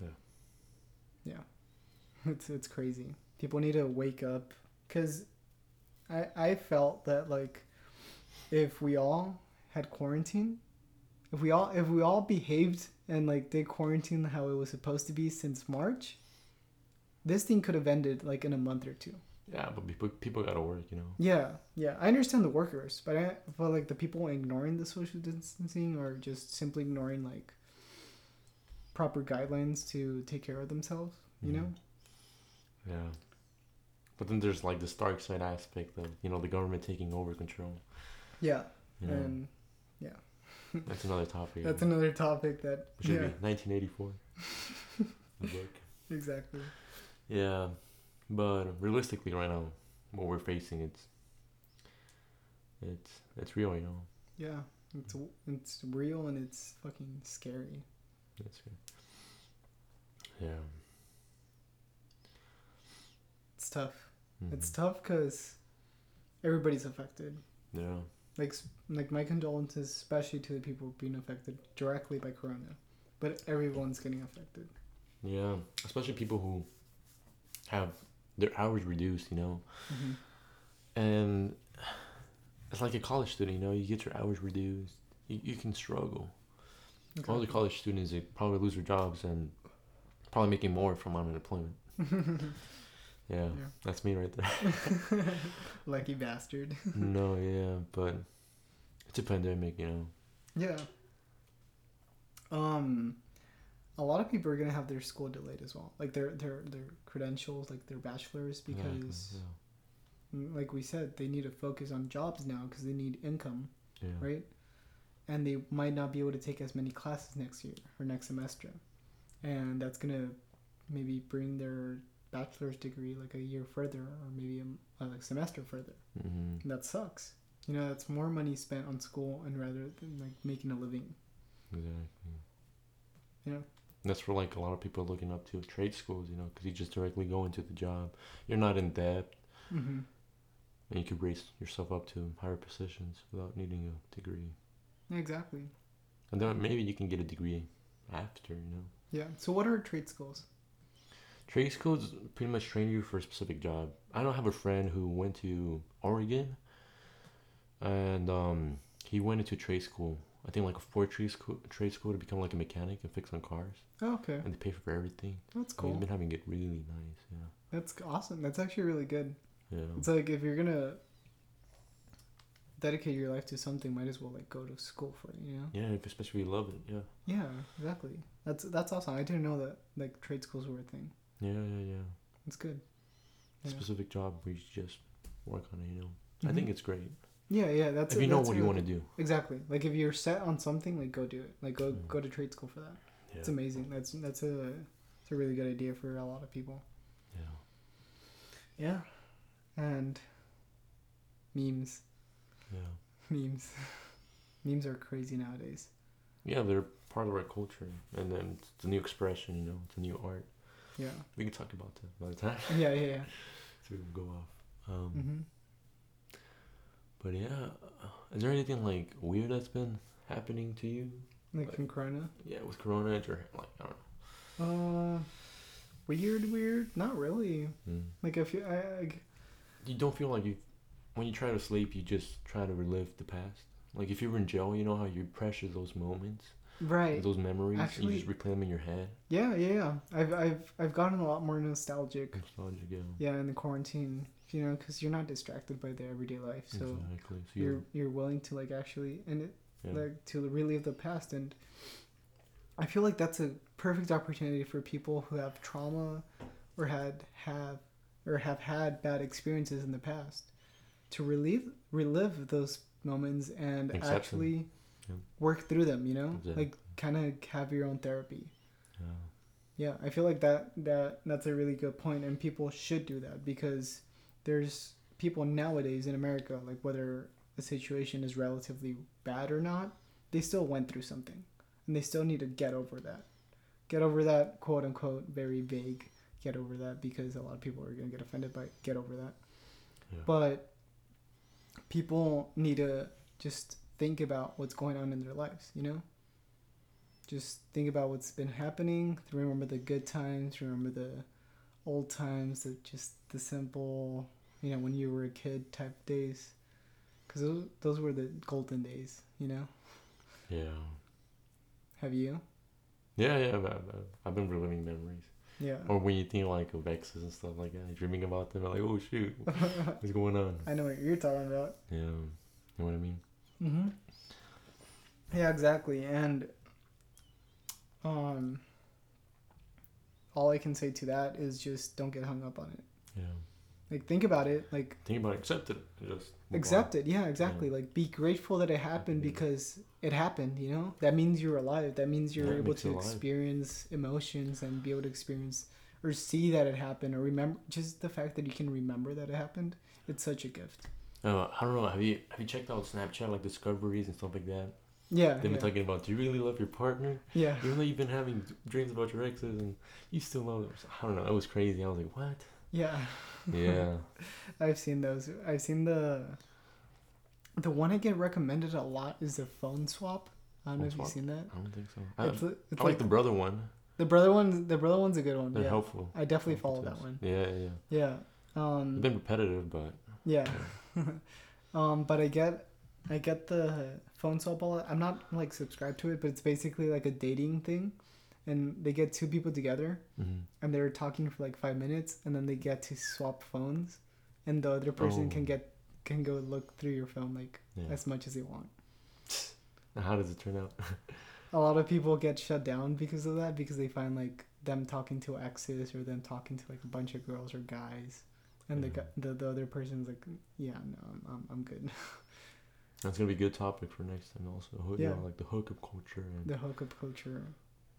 Yeah. Yeah. It's it's crazy. People need to wake up cuz I I felt that like if we all had quarantine if we all if we all behaved and like did quarantine how it was supposed to be since March, this thing could have ended like in a month or two. Yeah, but people people gotta work. You know. Yeah, yeah, I understand the workers, but I feel like the people ignoring the social distancing or just simply ignoring like proper guidelines to take care of themselves. You know? Mhm. Yeah. But then there's like this dark side aspect of you know the government taking over control. Yeah, You know, and yeah. that's another topic. that's another topic that It should yeah, be 1984. the book. exactly. Yeah, but realistically, right now, what we're facing, it's it's it's real. You know. Yeah, it's it's real and it's fucking scary. It's yeah. It's tough. Mhm. It's tough because everybody's affected. Yeah. Like like my condolences, especially to the people being affected directly by corona. but everyone's getting affected. Yeah, especially people who have their hours reduced, you know, hmm and it's like a college student, you know, you get your hours reduced, you, you can struggle. All the college students they probably lose their jobs and probably making more from unemployment. Yeah, Yeah. that's me right there. Lucky bastard. no, yeah, but it's a pandemic, you know. Yeah. Um, a lot of people are gonna have their school delayed as well, like their their their credentials, like their bachelors, because yeah. mm, like we said, they need to focus on jobs now because they need income, yeah. right? And they might not be able to take as many classes next year or next semester, and that's gonna maybe bring their bachelor's degree like a year further or maybe a, a semester further. hmm And that sucks. You know, that's more money spent on school and rather than like making a living. Exactly. Yeah. That's for like a lot of people looking up to trade schools, you know, because you just directly go into the job. You're not in debt, Mm-hmm. and you could raise yourself up to higher positions without needing a degree. Exactly. And then maybe you can get a degree after, you know. Yeah. So what are trade schools? Trade schools pretty much train you for a specific job. I don't have a friend who went to Oregon, and um, he went into trade school. I think like a Ford trade school, trade school to become like a mechanic and fix on cars, Oh, okay. and they pay for everything. That's And He's cool. been having it really nice. Yeah. That's awesome. That's actually really good. Yeah. It's like if you're gonna dedicate your life to something, might as well like go to school for it. You know? Yeah, if especially if you love it. Yeah. Yeah. Exactly. That's that's awesome. I didn't know that like trade schools were a thing. Yeah, yeah, yeah. It's good. Yeah. specific job where you just work on it. You know. I think it's great Yeah. Yeah. That's if you know what you want to do. Exactly. Like if you're set on something, like go do it. Like go Mm. go to trade school for that. Yeah. It's amazing. That's that's a it's a really good idea for a lot of people. Yeah. Yeah. And memes. Yeah. Memes. memes are crazy nowadays. Yeah, they're part of our culture, and then it's a new expression. You know, it's a new art. Yeah. We can talk about that by the time Yeah, yeah, yeah. so we can go off. Um, hmm But yeah, is there anything like weird that's been happening to you? Like Like- from Corona. Yeah, with Corona or like I don't know. Uh weird, weird. Not really. Mm. Like if you I, I You don't feel like you, when you try to sleep, you just try to relive the past. Like if you were in jail, you know how you pressure those moments, right. those memories, Actually- you just replay them in your head. Yeah, yeah, yeah. I've I've I've gotten a lot more nostalgic. Nostalgic, yeah. Yeah, in the quarantine, you know, because you're not distracted by the everyday life, so exactly. So you're you're, you're willing to like actually and it yeah. like to relive the past and i feel like that's a perfect opportunity for people who have trauma or had have or have had bad experiences in the past to relieve relive those moments and actually Yeah. work through them you know Exactly. like kind of have your own therapy yeah. yeah i feel like that that that's a really good point and people should do that because there's people nowadays in america like whether a situation is relatively bad or not they still went through something and they still need to get over that get over that quote unquote very vague get over that because a lot of people are going to get offended by get over that Yeah. but people need to just think about what's going on in their lives you know just think about what's been happening remember the good times remember the old times the just the simple you know when you were a kid type days because those, those were the golden days you know Yeah. have you Yeah, yeah. I've, I've, I've been reliving memories. yeah Or when you think like of exes and stuff like that, dreaming about them, like, oh shoot, what's going on? i know what you're talking about Yeah, you know what I mean. Mm-hmm. Yeah, exactly. And um, all I can say to that is just don't get hung up on it. Yeah, Like think about it. Like think about it, accept it, just accept it. Yeah, exactly. Yeah. Like be grateful that it happened Yeah. because it happened. You know that means you're alive. That means you're Yeah, able to experience emotions and be able to experience or see that it happened or remember just the fact that you can remember that it happened. It's such a gift. Uh, I don't know. Have you have you checked out Snapchat like discoveries and stuff like that? Yeah. They've been Yeah. talking about, do you really love your partner? yeah. Even though you've been having dreams about your exes and you still love them. I don't know. It was crazy. I was like, what? Yeah. Yeah. I've seen those. I've seen the the one I get recommended a lot is the phone swap. I don't know if you've seen that. I don't think so. I, It's, I like the brother one. the brother one. The brother one's a good one. They're yeah, helpful. I definitely Helpful follow that one. Yeah, yeah. Yeah. It's Um. been repetitive, but Yeah. um, but I get, I get the phone swap all. I'm not like subscribed to it, but it's basically like a dating thing, and they get two people together, mhm. and they're talking for like five minutes, and then they get to swap phones, and the other person can Oh. get can go look through your phone like yeah. as much as they want. How does it turn out? A lot of people get shut down because of that because they find like them talking to exes or them talking to like a bunch of girls or guys, and the Yeah. gu- the the other person's like, yeah, no, I'm I'm, I'm good. That's gonna be a good topic for next time. Also, you Yeah. know, like the hookup culture and the hookup culture.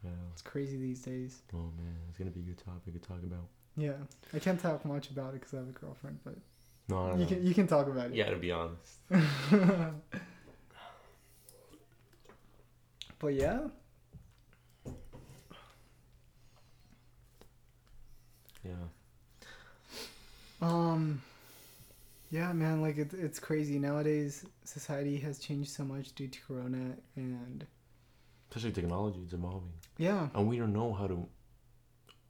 yeah. It's crazy these days. Oh man, it's gonna be a good topic to talk about. Yeah, I can't talk much about it because I have a girlfriend, but No, you know. can you can talk about it. Yeah, to be honest. but yeah, Yeah. Um, yeah, man, like it, it's crazy nowadays. Society has changed so much due to Corona, and Especially technology, it's evolving, yeah, and we don't know how to,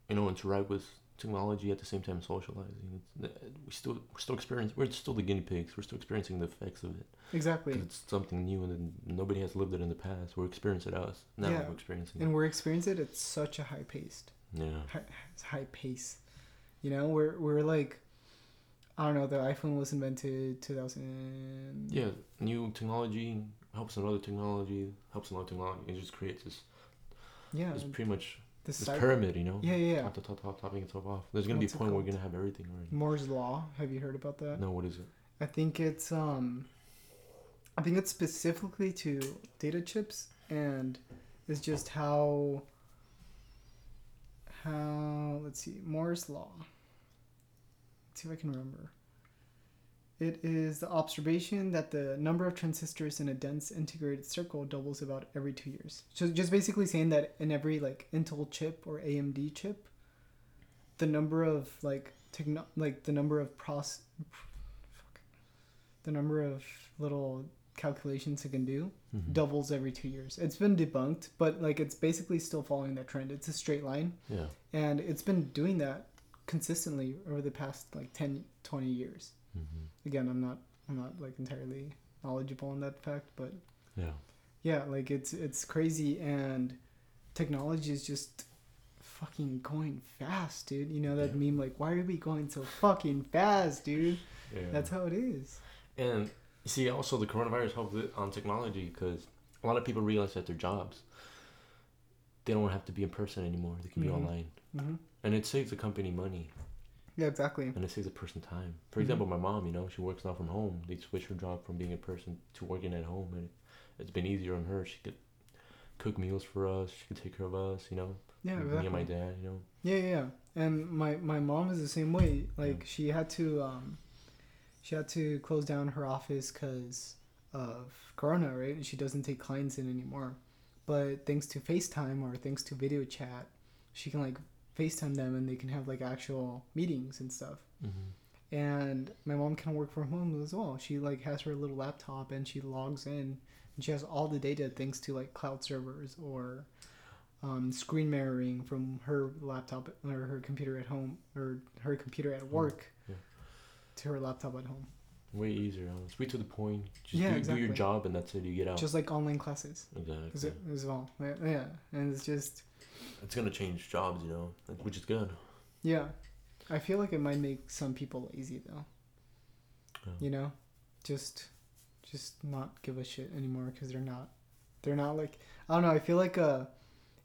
you know, interact with technology at the same time socializing. It's, we still we're still experiencing. We're still the guinea pigs. We're still experiencing the effects of it. exactly. it's something new and nobody has lived it in the past. We're experiencing it us now. Yeah. We're experiencing it. And it. we're experiencing it at such a high pace. Yeah. High, high pace. You know, we're we're like, I don't know. The iPhone was invented 2000. Yeah. New technology helps another technology helps another technology. It just creates this. Yeah. It's pretty much this cycle. pyramid, you know. Yeah, yeah, yeah. Top, top, top, top, topping itself off. There's gonna What's be a point where we're gonna have everything already. Moore's law. Have you heard about that? No, what is it? I think it's um I think it's specifically to data chips and it's just how how let's see Moore's law. See if I can remember. It is the observation that the number of transistors in a dense integrated circle doubles about every two years. So just basically saying that in every like Intel chip or AMD chip, the number of like techno like the number of pros fuck. the number of little calculations it can do Mhm. doubles every two years. It's been debunked, but like it's basically still following that trend. It's a straight line, Yeah. and it's been doing that consistently over the past like 10, 20 years. hmm Again, I'm not I'm not like entirely knowledgeable on that fact, but Yeah. yeah, like it's it's crazy and technology is just fucking going fast, dude. You know that Yeah. meme like why are we going so fucking fast, dude? Yeah. That's how it is. And you see, also the coronavirus helped on technology because a lot of people realize that their jobs, they don't have to be in person anymore. They can Mhm. be online, hmm and it saves the company money Yeah, exactly. and it saves the person time. For Mhm. example, my mom, you know, she works now from home. They switched her job from being in person to working at home, and it's been easier on her. She could cook meals for us. She could take care of us. You know, Yeah, exactly. me and my dad. You know. Yeah, yeah, yeah. And my my mom is the same way. Like she had to um she had to close down her office cuz of corona, right? And she doesn't take clients in anymore. But thanks to FaceTime or thanks to video chat, she can like FaceTime them and they can have like actual meetings and stuff. Mm-hmm. And my mom can work from home as well. She like has her little laptop and she logs in and she has all the data thanks to like cloud servers or um, screen mirroring from her laptop or her computer at home or her computer at work yeah. to her laptop at home. Way easier. Huh? Straight to the point. Just Yeah, do, do your job, and that's it. You get out. Just like online classes exactly. as, well. Yeah, and it's just It's gonna change jobs, you know, which is good. yeah. I feel like it might make some people lazy though. Yeah. You know, just just not give a shit anymore because they're not they're not like I don't know. I feel like uh, a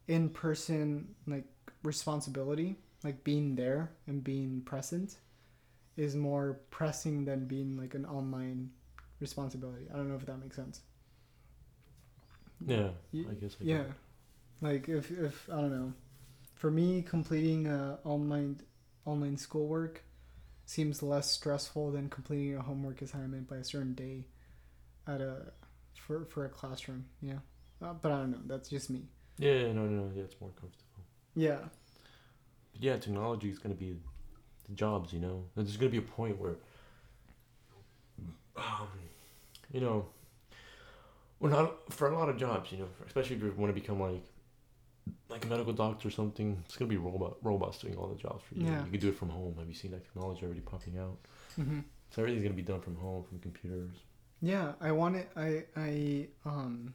in person like responsibility, like being there and being present, is more pressing than being like an online responsibility. I don't know if that makes sense. Yeah, I guess. I yeah, it. like if if I don't know, for me completing uh, online online schoolwork seems less stressful than completing a homework assignment by a certain day at a for for a classroom. Yeah, uh, but I don't know. That's just me. Yeah, no, no, no. Yeah, it's more comfortable. Yeah, But yeah, technology is gonna be the jobs. You know, there's gonna be a point where, um, you know, Well, not for a lot of jobs, you know, especially if you want to become like like a medical doctor or something. It's gonna be robot robots doing all the jobs for you. Yeah. You can do it from home. Have you seen that technology already popping out? hmm So everything's gonna be done from home, from computers. Yeah, I wanted I I um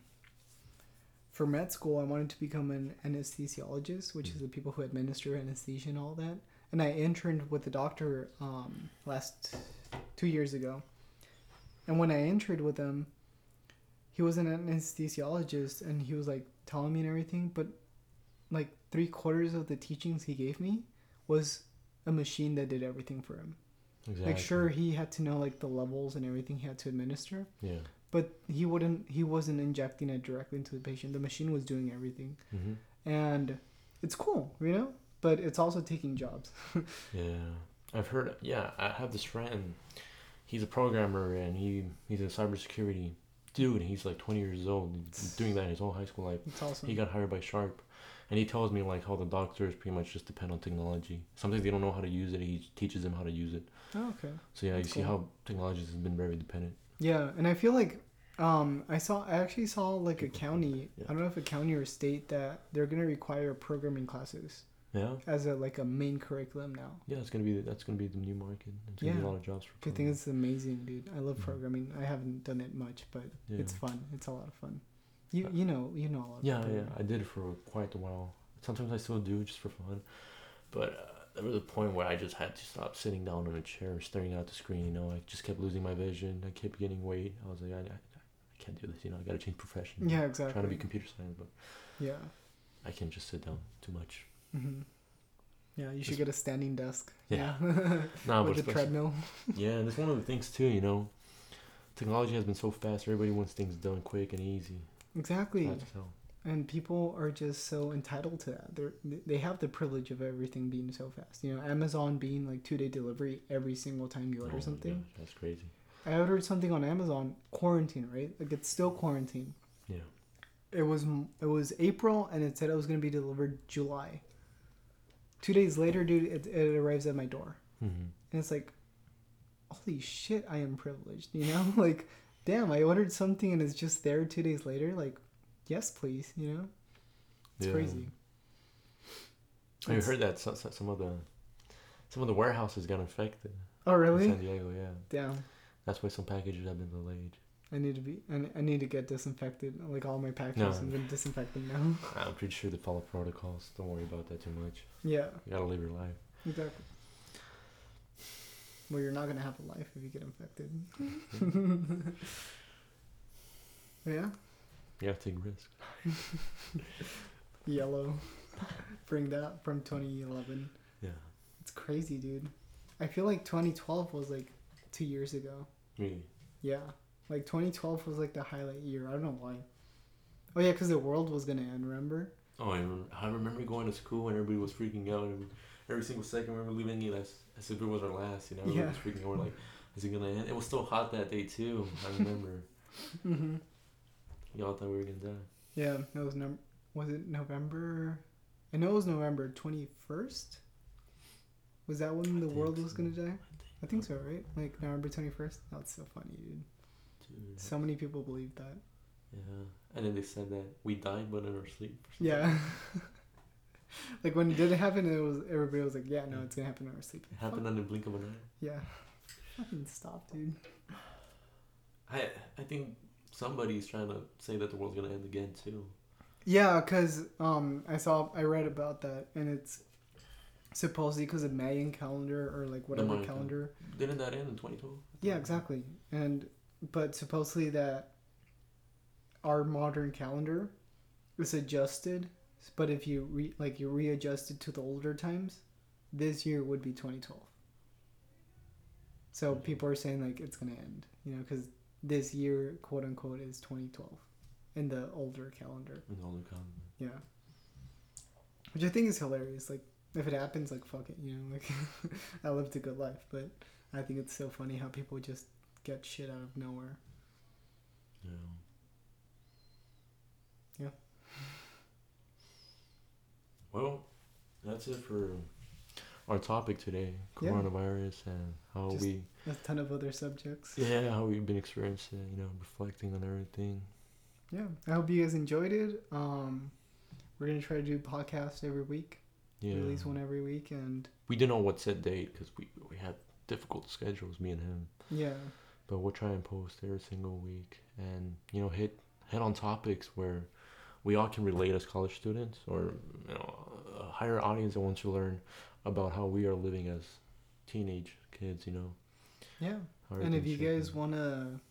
for med school I wanted to become an anesthesiologist, which is the people who administer anesthesia and all that. And I interned with the doctor um last two years ago. And when I interned with him, he was an anesthesiologist and he was like telling me and everything, but like three quarters of the teachings he gave me was a machine that did everything for him. Exactly. Like sure he had to know like the levels and everything he had to administer Yeah. but he wouldn't he wasn't injecting it directly into the patient the machine was doing everything hmm and it's cool you know but it's also taking jobs Yeah. I've heard. Yeah, I have this friend. He's a programmer and he he's in cybersecurity. Dude, he's like 20 years old. Doing that his whole high school life. it's awesome He got hired by Sharp, and he tells me like how the doctors pretty much just depend on technology. Sometimes they don't know how to use it. He teaches them how to use it. oh, okay So yeah, That's you see how technology has been very dependent. yeah and i feel like um i saw i actually saw like a county Yeah. i don't know if a county or a state that they're gonna require programming classes Yeah, as a like a main curriculum now yeah, it's gonna be that's gonna be the new market. It's gonna be Yeah. a lot of jobs for. i think it's amazing dude i love Mhm. programming i haven't done it much but Yeah. it's fun it's a lot of fun you Uh, you know you know a lot Yeah, yeah. I did it for quite a while. Sometimes I still do just for fun, but uh, there was a point where I just had to stop sitting down on a chair, staring at the screen. You know, I just kept losing my vision. I kept getting weight. I was like, I, I, I can't do this. You know, I gotta change profession. yeah I'm exactly trying to be computer science, but yeah I can't just sit down too much. Hmm Yeah, you should Just- get a standing desk. Yeah. Nah, but With a treadmill. Yeah, and it's one of the things too. You know, technology has been so fast. Everybody wants things done quick and easy. Exactly. Fast as hell. And people are just so entitled to that. They're they have the privilege of everything being so fast. You know, Amazon being like two day delivery every single time you Oh order my something. gosh, that's crazy. I ordered something on Amazon, quarantine, right? Like it's still quarantine. Yeah. It was it was April, and it said it was gonna be delivered July. Two days later, dude, it, it arrives at my door. hmm And it's like, holy shit, I am privileged, you know? like, damn, I ordered something and it's just there two days later. Like, yes, please, you know? It's Yeah. crazy. I It's- heard that some, some of the some of the warehouses got infected. Oh, in really? San Diego, yeah. Damn. That's why some packages have been delayed. I need to be, I need to get disinfected. Like, all my packages, No. I'm going to disinfect them now. I'm pretty sure they follow protocols. Don't worry about that too much. yeah, You gotta live your life. exactly. Well, you're not to have a life if you get infected. yeah? You gotta take risks. YOLO. Bring that from 2011. Yeah. It's crazy, dude. I feel like 2012 was like two years ago. Really. Yeah. Like 2012 was like the highlight year. I don't know why. Oh, yeah, because the world was going to end, remember? Oh, I remember, I remember going to school and everybody was freaking out. And every single second we were leaving it as, as if it was our last. You know, everybody Yeah. was freaking out. We're like, is it gonna end? It was still hot that day too. I remember. Mm-hmm. Y'all thought we were gonna die. Yeah, it was num- Was it November? I know it was November 21st. Was that when I the think world was going to die? I think so, right? Like November 21st? That's so funny, dude. Dude. So many people believe that. Yeah. And then they said that we died but in our sleep. or. Yeah. like when it did happen, it was everybody was like, "Yeah, no, it's gonna happen in our sleep." It happened on the blink of an eye. Yeah. Fucking stop, dude. I I think somebody's trying to say that the world's gonna end again too. Yeah, cause um, I saw I read about that, and it's supposedly because of Mayan calendar or like whatever calendar. Didn't that end in 2012? Yeah, exactly. And but supposedly that our modern calendar is adjusted, but if you re, like you readjusted to the older times, this year would be 2012. So Mhm. people are saying like it's gonna end, you know, because this year, quote unquote, is 2012 in the older calendar. In the older calendar. Yeah. Which I think is hilarious. Like, if it happens, like, fuck it, you know, like, I lived a good life. But I think it's so funny how people just get shit out of nowhere. Yeah. Yeah. Well, that's it for our topic today: Yeah. coronavirus and how Just- we, A ton of other subjects. yeah, how we've been experiencing, you know, reflecting on everything. yeah, I hope you guys enjoyed it. Um, we're gonna try to do podcasts every week, Yeah. release one every week, and We didn't know what set date because we we had difficult schedules, me and him. yeah, But we'll try and post every single week, and you know, hit hit on topics where we all can relate as college students, or you know, a higher audience that wants to learn about how we are living as teenage kids. You know. yeah. how And if you guys wanna,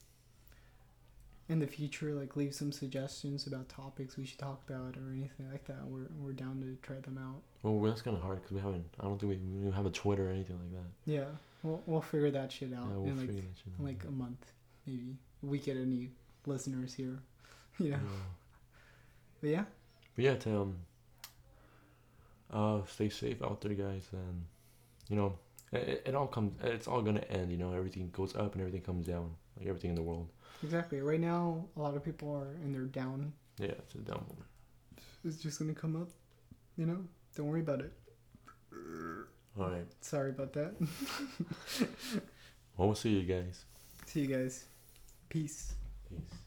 in the future, like leave some suggestions about topics we should talk about or anything like that, we're we're down to try them out. well, that's kind of hard because we haven't. I don't think we, we have a Twitter or anything like that. Yeah, we'll we'll figure that shit out yeah, we'll in like shit out. like a month, maybe. We get any listeners here, you know. Yeah. But yeah, But yeah, to um, uh, stay safe out there, guys, and you know, it, it all comes. It's all gonna end. You know, everything goes up and everything comes down, like everything in the world. exactly. Right now, a lot of people are in their down. Yeah, it's a down moment. It's just gonna come up. You know, don't worry about it. All right. Sorry about that. Well, we'll see you guys. See you guys. Peace. Peace.